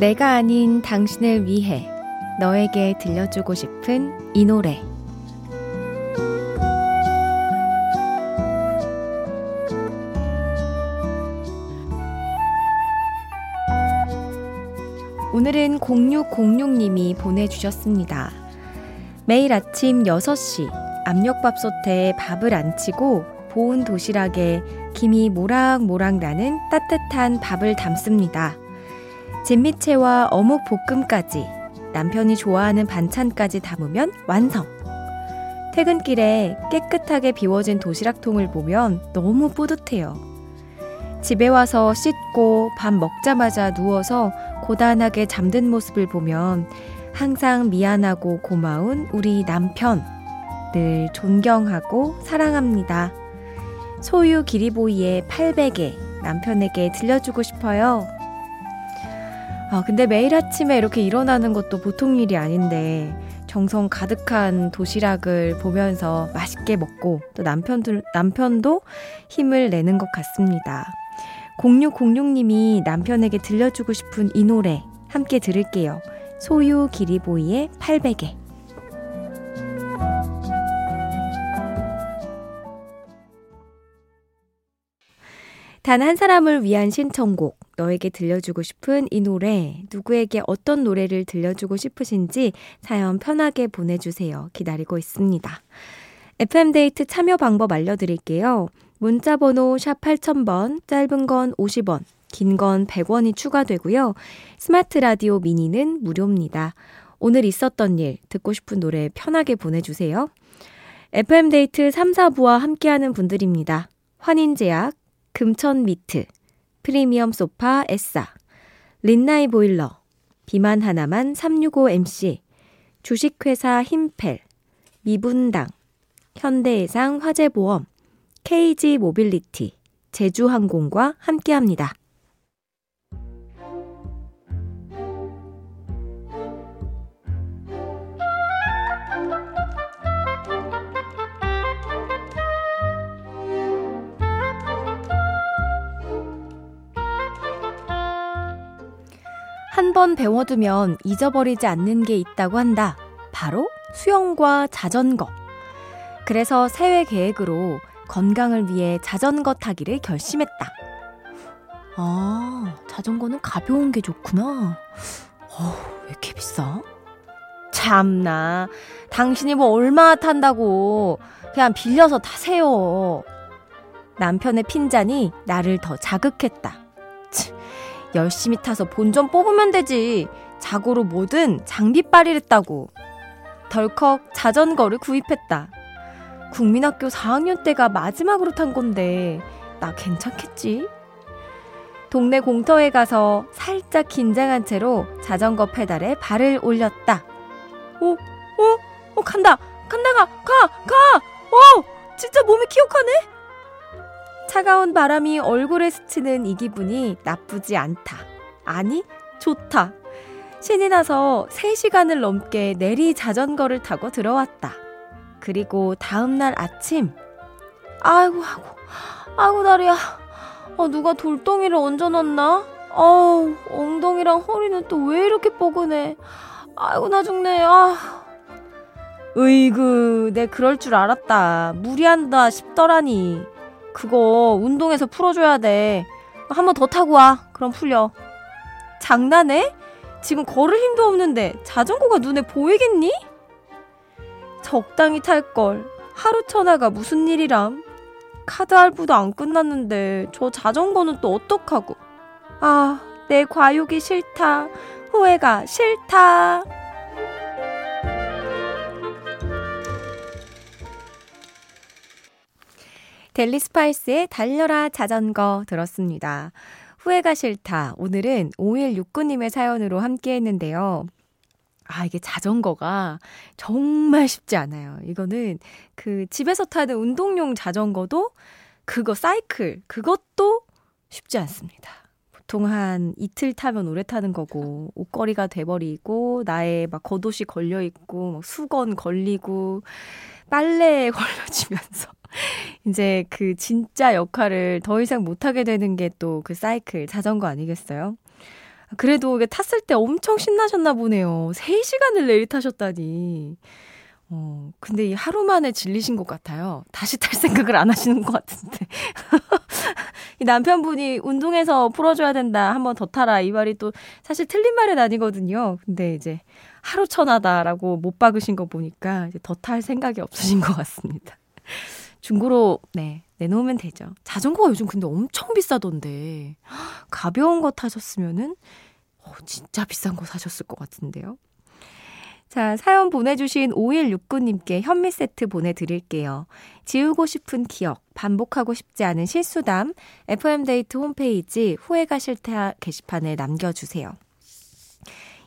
내가 아닌 당신을 위해 너에게 들려주고 싶은 이 노래. 오늘은 0606님이 보내주셨습니다. 매일 아침 6시 압력밥솥에 밥을 안 치고 보온 도시락에 김이 모락모락 나는 따뜻한 밥을 담습니다. 진미채와 어묵 볶음까지 남편이 좋아하는 반찬까지 담으면 완성. 퇴근길에 깨끗하게 비워진 도시락통을 보면 너무 뿌듯해요. 집에 와서 씻고 밥 먹자마자 누워서 고단하게 잠든 모습을 보면 항상 미안하고 고마운 우리 남편 늘 존경하고 사랑합니다. 소유 기리보이의 800에 남편에게 들려주고 싶어요. 아, 근데 매일 아침에 이렇게 일어나는 것도 보통 일이 아닌데 정성 가득한 도시락을 보면서 맛있게 먹고 또 남편도, 남편도 힘을 내는 것 같습니다. 0606님이 남편에게 들려주고 싶은 이 노래 함께 들을게요. 소유 기리보이의 800에. 단 한 사람을 위한 신청곡, 너에게 들려주고 싶은 이 노래, 누구에게 어떤 노래를 들려주고 싶으신지 사연 편하게 보내주세요. 기다리고 있습니다. FM데이트 참여 방법 알려드릴게요. 문자 번호 샵 8000번, 짧은 건 50원, 긴 건 100원이 추가되고요. 스마트 라디오 미니는 무료입니다. 오늘 있었던 일, 듣고 싶은 노래 편하게 보내주세요. FM데이트 3, 4부와 함께하는 분들입니다. 환인제약, 금천미트, 프리미엄 소파 에싸, 린나이 보일러, 비만 하나만 365MC, 주식회사 힘펠, 미분당, 현대해상 화재보험, KG 모빌리티, 제주항공과 함께합니다. 한 번 배워두면 잊어버리지 않는 게 있다고 한다. 바로 수영과 자전거. 그래서 새해 계획으로 건강을 위해 자전거 타기를 결심했다. 아, 자전거는 가벼운 게 좋구나. 어, 왜 이렇게 비싸? 참나, 당신이 뭐 얼마 탄다고. 그냥 빌려서 타세요. 남편의 핀잔이 나를 더 자극했다. 치, 열심히 타서 본좀 뽑으면 되지. 자고로 뭐든 장비빨이를 했다고. 덜컥 자전거를 구입했다. 국민학교 4학년 때가 마지막으로 탄 건데, 나 괜찮겠지? 동네 공터에 가서 살짝 긴장한 채로 자전거 페달에 발을 올렸다. 오, 오, 오, 간다! 간다, 가! 가! 가! 오! 진짜 몸이 기억하네? 차가운 바람이 얼굴에 스치는 이 기분이 나쁘지 않다. 아니, 좋다. 신이 나서 3시간을 넘게 내리 자전거를 타고 들어왔다. 그리고 다음날 아침. 아이고, 아이고, 아이고, 다리야. 어, 누가 돌덩이를 얹어놨나? 어우, 엉덩이랑 허리는 또 왜 이렇게 뻐근해. 아이고, 나 죽네. 아. 으이그, 내 그럴 줄 알았다. 무리한다 싶더라니. 그거 운동해서 풀어줘야 돼. 한 번 더 타고 와. 그럼 풀려. 장난해? 지금 걸을 힘도 없는데 자전거가 눈에 보이겠니? 적당히 탈 걸. 하루 천하가 무슨 일이람? 카드 할부도 안 끝났는데 저 자전거는 또 어떡하고. 아, 내 과욕이 싫다. 후회가 싫다. 델리 스파이스의 달려라 자전거 들었습니다. 후회가 싫다. 오늘은 5169님의 사연으로 함께 했는데요. 아, 이게 자전거가 정말 쉽지 않아요. 이거는 그 집에서 타는 운동용 자전거도 그거 사이클, 그것도 쉽지 않습니다. 보통 한 이틀 타면 오래 타는 거고, 옷걸이가 돼버리고, 나의 막 겉옷이 걸려 있고, 수건 걸리고, 빨래에 걸려지면서. 이제 그 진짜 역할을 더 이상 못하게 되는 게 또 그 사이클, 자전거 아니겠어요? 그래도 탔을 때 엄청 신나셨나 보네요. 3시간을 내리 타셨다니. 어, 근데 이 하루 만에 질리신 것 같아요. 다시 탈 생각을 안 하시는 것 같은데. 이 남편분이 운동해서 풀어줘야 된다. 한 번 더 타라. 이 말이 또 사실 틀린 말은 아니거든요. 근데 이제 하루 천하다라고 못 박으신 거 보니까 이제 더 탈 생각이 없으신 것 같습니다. 중고로, 네, 내놓으면 되죠. 자전거가 요즘 근데 엄청 비싸던데. 가벼운 거 타셨으면은, 어, 진짜 비싼 거 사셨을 것 같은데요. 자, 사연 보내주신 5169님께 현미 세트 보내드릴게요. 지우고 싶은 기억, 반복하고 싶지 않은 실수담, FM데이트 홈페이지 후회가 싫다 게시판에 남겨주세요.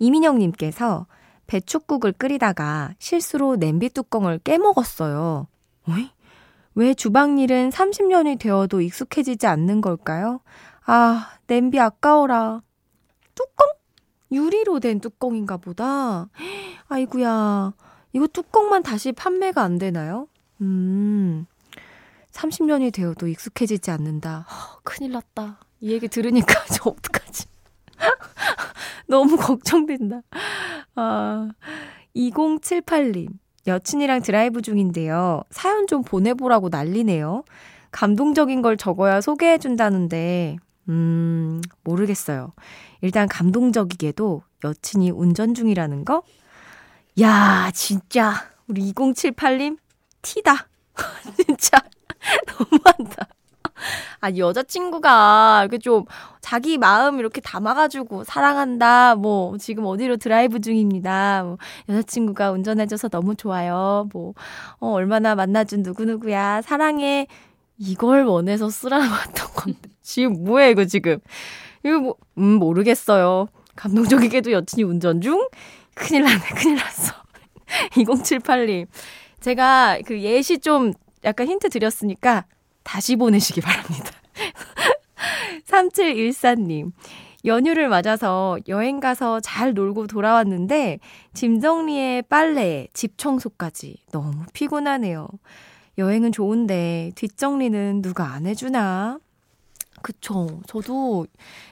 이민영님께서 배축국을 끓이다가 실수로 냄비 뚜껑을 깨먹었어요. 어이? 왜 주방 일은 30년이 되어도 익숙해지지 않는 걸까요? 아, 냄비 아까워라. 뚜껑? 유리로 된 뚜껑인가 보다. 아이구야. 이거 뚜껑만 다시 판매가 안 되나요? 음. 30년이 되어도 익숙해지지 않는다. 허, 큰일 났다. 이 얘기 들으니까 저 어떡하지? 너무 걱정된다. 아, 2078님. 여친이랑 드라이브 중인데요. 사연 좀 보내보라고 난리네요. 감동적인 걸 적어야 소개해준다는데, 음, 모르겠어요. 일단 감동적이게도 여친이 운전 중이라는 거? 야, 진짜, 우리 2078님, 티다. 진짜, 너무한다. 아, 여자친구가 이렇게 좀 자기 마음 이렇게 담아가지고 사랑한다, 뭐, 지금 어디로 드라이브 중입니다. 뭐, 여자친구가 운전해줘서 너무 좋아요. 뭐, 어, 얼마나 만나준 누구누구야. 사랑해. 이걸 원해서 쓰라고 했던 건데. 지금 뭐야, 이거 지금. 이거 뭐, 음, 모르겠어요. 감동적이게도 여친이 운전 중? 큰일 났네, 큰일 났어. 2078님. 제가 그 예시 좀 약간 힌트 드렸으니까 다시 보내시기 바랍니다. 3714님. 연휴를 맞아서 여행 가서 잘 놀고 돌아왔는데 짐 정리에 빨래, 집 청소까지 너무 피곤하네요. 여행은 좋은데 뒷정리는 누가 안 해주나? 그쵸. 저도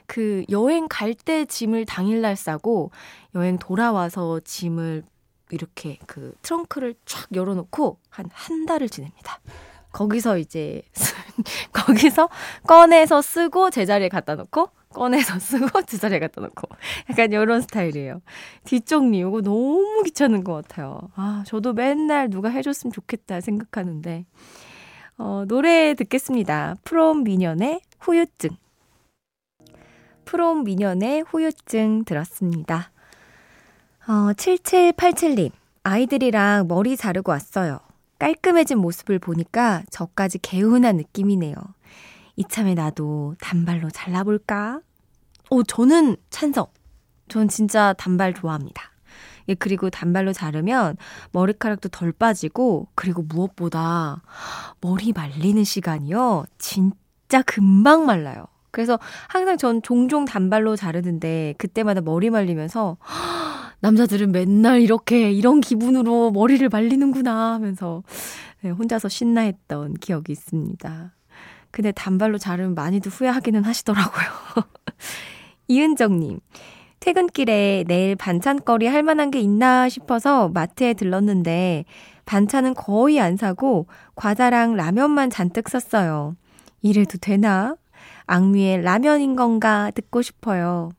그 여행 갈 때 짐을 당일날 싸고 여행 돌아와서 짐을 이렇게 그 트렁크를 쫙 열어놓고 한 한 달을 지냅니다. 거기서 이제 거기서 꺼내서 쓰고 제자리에 갖다 놓고 꺼내서 쓰고 제자리에 갖다 놓고 약간 이런 스타일이에요. 뒷정리 이거 너무 귀찮은 것 같아요. 아 저도 맨날 누가 해줬으면 좋겠다 생각하는데 어, 노래 듣겠습니다. 프롬 미년의 후유증. 프롬 미년의 후유증 들었습니다. 어, 7787님, 아이들이랑 머리 자르고 왔어요. 깔끔해진 모습을 보니까 저까지 개운한 느낌이네요. 이참에 나도 단발로 잘라볼까? 오, 저는 찬성. 전 진짜 단발 좋아합니다. 예, 그리고 단발로 자르면 머리카락도 덜 빠지고, 그리고 무엇보다 머리 말리는 시간이요. 진짜 금방 말라요. 그래서 항상 전 종종 단발로 자르는데, 그때마다 머리 말리면서, 남자들은 맨날 이렇게, 이런 기분으로 머리를 말리는구나 하면서 네, 혼자서 신나했던 기억이 있습니다. 근데 단발로 자르면 많이도 후회하기는 하시더라고요. 이은정님, 퇴근길에 내일 반찬거리 할 만한 게 있나 싶어서 마트에 들렀는데 반찬은 거의 안 사고 과자랑 라면만 잔뜩 샀어요. 이래도 되나? 악뮤의 라면인 건가 듣고 싶어요.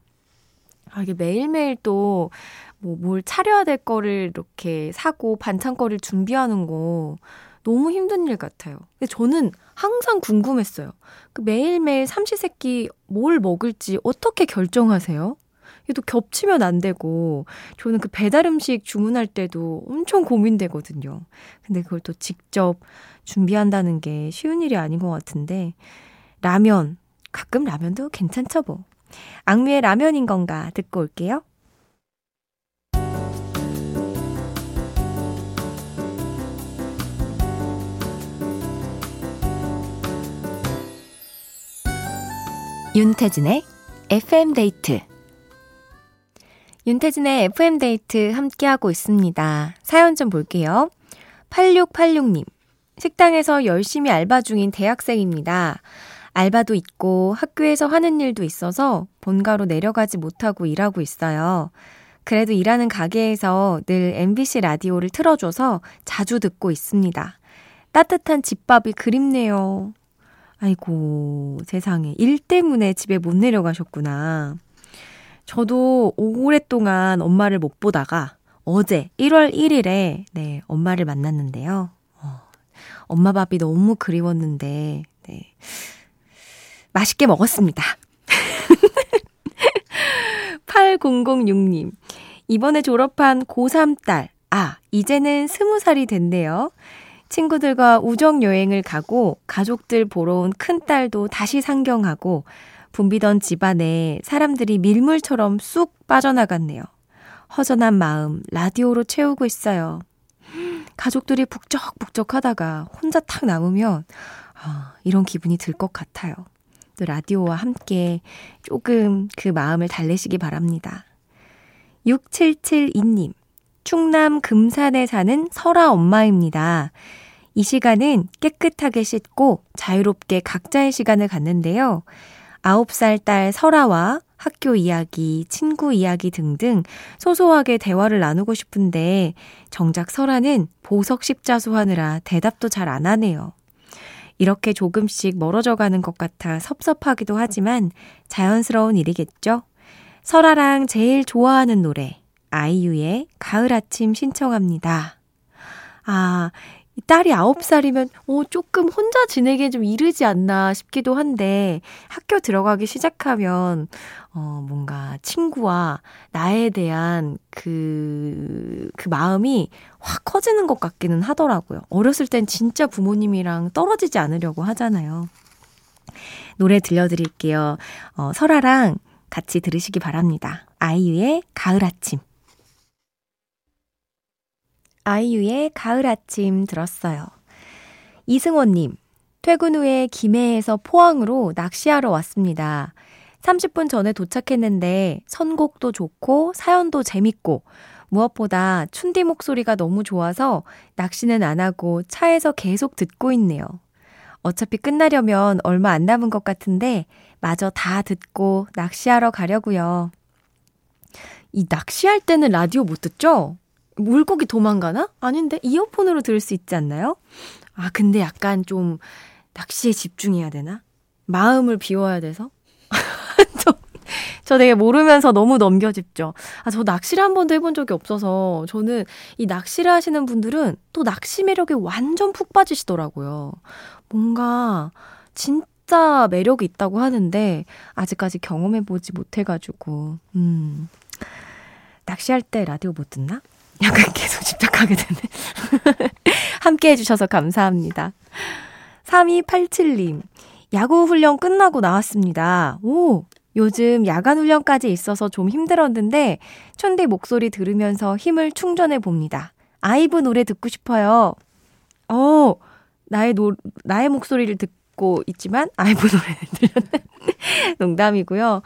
아, 이게 매일매일 또, 뭐, 뭘 차려야 될 거를 이렇게 사고 반찬거리를 준비하는 거 너무 힘든 일 같아요. 근데 저는 항상 궁금했어요. 그 매일매일 삼시세끼 뭘 먹을지 어떻게 결정하세요? 이게 겹치면 안 되고, 저는 그 배달 음식 주문할 때도 엄청 고민되거든요. 근데 그걸 또 직접 준비한다는 게 쉬운 일이 아닌 것 같은데, 라면. 가끔 라면도 괜찮죠, 뭐. 악뮤의 라면인 건가 듣고 올게요. 윤태진의 FM데이트 윤태진의 FM데이트 함께하고 있습니다. 사연 좀 볼게요. 8686님. 식당에서 열심히 알바 중인 대학생입니다. 알바도 있고 학교에서 하는 일도 있어서 본가로 내려가지 못하고 일하고 있어요. 그래도 일하는 가게에서 늘 MBC 라디오를 틀어줘서 자주 듣고 있습니다. 따뜻한 집밥이 그립네요. 아이고, 세상에. 일 때문에 집에 못 내려가셨구나. 저도 오랫동안 엄마를 못 보다가 어제 1월 1일에 네, 엄마를 만났는데요. 어, 엄마 밥이 너무 그리웠는데, 네. 맛있게 먹었습니다. 8006님. 이번에 졸업한 고3 딸. 아, 이제는 20살이 됐네요. 친구들과 우정 여행을 가고 가족들 보러 온 큰딸도 다시 상경하고 붐비던 집안에 사람들이 밀물처럼 쑥 빠져나갔네요. 허전한 마음 라디오로 채우고 있어요. 가족들이 북적북적 하다가 혼자 탁 남으면 아, 이런 기분이 들 것 같아요. 또 라디오와 함께 조금 그 마음을 달래시기 바랍니다. 6772님, 충남 금산에 사는 설아 엄마입니다. 이 시간은 깨끗하게 씻고 자유롭게 각자의 시간을 갖는데요. 9살 딸 설아와 학교 이야기, 친구 이야기 등등 소소하게 대화를 나누고 싶은데 정작 설아는 보석 십자수 하느라 대답도 잘 안 하네요. 이렇게 조금씩 멀어져 가는 것 같아 섭섭하기도 하지만 자연스러운 일이겠죠? 설아랑 제일 좋아하는 노래, 아이유의 가을 아침 신청합니다. 아, 딸이 9살이면, 어, 조금 혼자 지내기에 좀 이르지 않나 싶기도 한데, 학교 들어가기 시작하면, 어, 뭔가 친구와 나에 대한 그, 그 마음이 확 커지는 것 같기는 하더라고요. 어렸을 땐 진짜 부모님이랑 떨어지지 않으려고 하잖아요. 노래 들려드릴게요. 어, 설아랑 같이 들으시기 바랍니다. 아이유의 가을 아침. 아이유의 가을 아침 들었어요. 이승원님, 퇴근 후에 김해에서 포항으로 낚시하러 왔습니다. 30분 전에 도착했는데 선곡도 좋고 사연도 재밌고 무엇보다 춘디 목소리가 너무 좋아서 낚시는 안 하고 차에서 계속 듣고 있네요. 어차피 끝나려면 얼마 안 남은 것 같은데 마저 다 듣고 낚시하러 가려고요. 이 낚시할 때는 라디오 못 듣죠? 물고기 도망가나? 아닌데 이어폰으로 들을 수 있지 않나요? 아 근데 약간 좀 낚시에 집중해야 되나? 마음을 비워야 돼서? 저, 저 되게 모르면서 너무 넘겨짚죠. 아, 저 낚시를 한 번도 해본 적이 없어서 저는 이 낚시를 하시는 분들은 또 낚시 매력에 완전 푹 빠지시더라고요. 뭔가 진짜 매력이 있다고 하는데 아직까지 경험해보지 못해가지고, 음. 낚시할 때 라디오 못 듣나? 약간 계속 집착하게 되네. 함께 해주셔서 감사합니다. 3287님, 야구 훈련 끝나고 나왔습니다. 오, 요즘 야간 훈련까지 있어서 좀 힘들었는데, 촌대 목소리 들으면서 힘을 충전해 봅니다. 아이브 노래 듣고 싶어요. 어, 나의 노, 나의 목소리를 듣고 있지만, 아이브 노래를 들렸네. 농담이고요.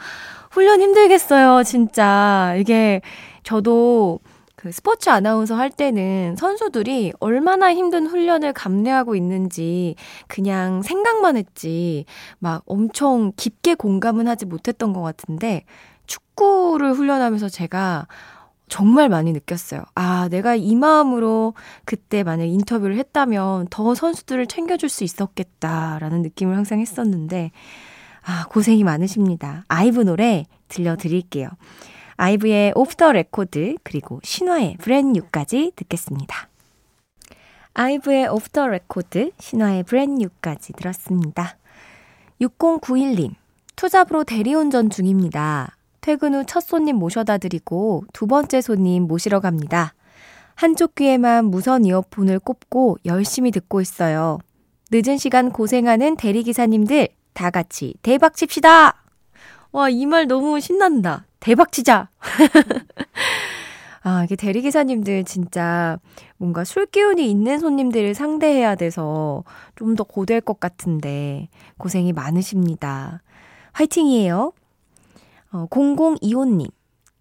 훈련 힘들겠어요, 진짜. 이게 저도 그 스포츠 아나운서 할 때는 선수들이 얼마나 힘든 훈련을 감내하고 있는지 그냥 생각만 했지 막 엄청 깊게 공감은 하지 못했던 것 같은데 축구를 훈련하면서 제가 정말 많이 느꼈어요. 아, 내가 이 마음으로 그때 만약 인터뷰를 했다면 더 선수들을 챙겨줄 수 있었겠다라는 느낌을 항상 했었는데, 아, 고생이 많으십니다. 아이브 노래 들려드릴게요. 아이브의 Off The Record, 그리고 신화의 Brand New까지 듣겠습니다. 아이브의 Off The Record, 신화의 Brand New까지 들었습니다. 6091님, 투잡으로 대리운전 중입니다. 퇴근 후 첫 손님 모셔다 드리고 두 번째 손님 모시러 갑니다. 한쪽 귀에만 무선 이어폰을 꼽고 열심히 듣고 있어요. 늦은 시간 고생하는 대리기사님들 다 같이 대박 칩시다! 와, 이 말 너무 신난다. 대박 치자! 아, 이게 대리기사님들 진짜 뭔가 술 기운이 있는 손님들을 상대해야 돼서 좀 더 고될 것 같은데 고생이 많으십니다. 화이팅이에요. 어, 0025님,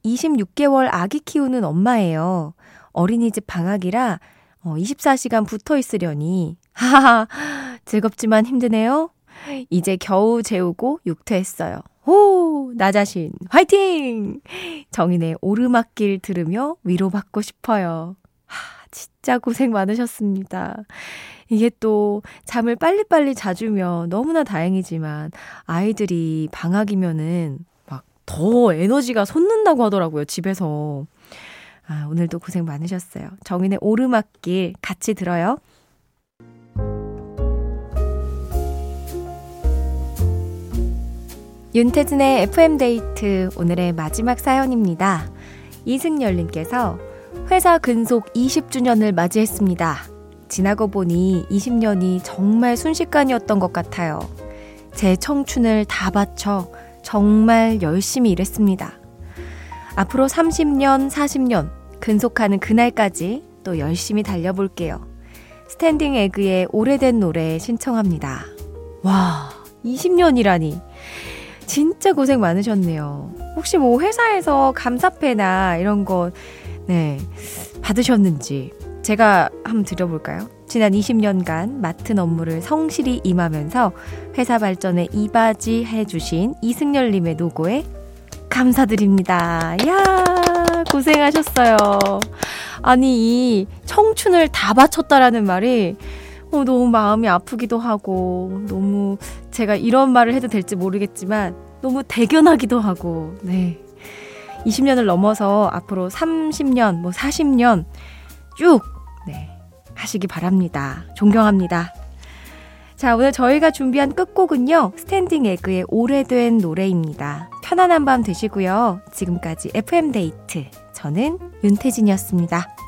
26개월 아기 키우는 엄마예요. 어린이집 방학이라 어, 24시간 붙어 있으려니. 하하, 즐겁지만 힘드네요. 이제 겨우 재우고 육퇴했어요. 오, 나 자신, 화이팅! 정인의 오르막길 들으며 위로받고 싶어요. 하, 진짜 고생 많으셨습니다. 이게 또 잠을 빨리빨리 자주면 너무나 다행이지만 아이들이 방학이면은 더 에너지가 솟는다고 하더라고요, 집에서. 아, 오늘도 고생 많으셨어요. 정인의 오르막길 같이 들어요. 윤태진의 FM데이트 오늘의 마지막 사연입니다. 이승열님께서 회사 근속 20주년을 맞이했습니다. 지나고 보니 20년이 정말 순식간이었던 것 같아요. 제 청춘을 다 바쳐 정말 열심히 일했습니다. 앞으로 30년, 40년 근속하는 그날까지 또 열심히 달려볼게요. 스탠딩 에그의 오래된 노래 신청합니다. 와, 20년이라니. 진짜 고생 많으셨네요. 혹시 뭐 회사에서 감사패나 이런 거, 네, 받으셨는지 제가 한번 드려볼까요? 지난 20년간 맡은 업무를 성실히 임하면서 회사 발전에 이바지 해주신 이승열님의 노고에 감사드립니다. 야 고생하셨어요. 아니, 이 청춘을 다 바쳤다라는 말이 어, 너무 마음이 아프기도 하고, 너무 제가 이런 말을 해도 될지 모르겠지만, 너무 대견하기도 하고, 네. 20년을 넘어서 앞으로 30년, 뭐 40년 쭉, 네. 하시기 바랍니다. 존경합니다. 자, 오늘 저희가 준비한 끝곡은요, 스탠딩 에그의 오래된 노래입니다. 편안한 밤 되시고요. 지금까지 FM데이트. 저는 윤태진이었습니다.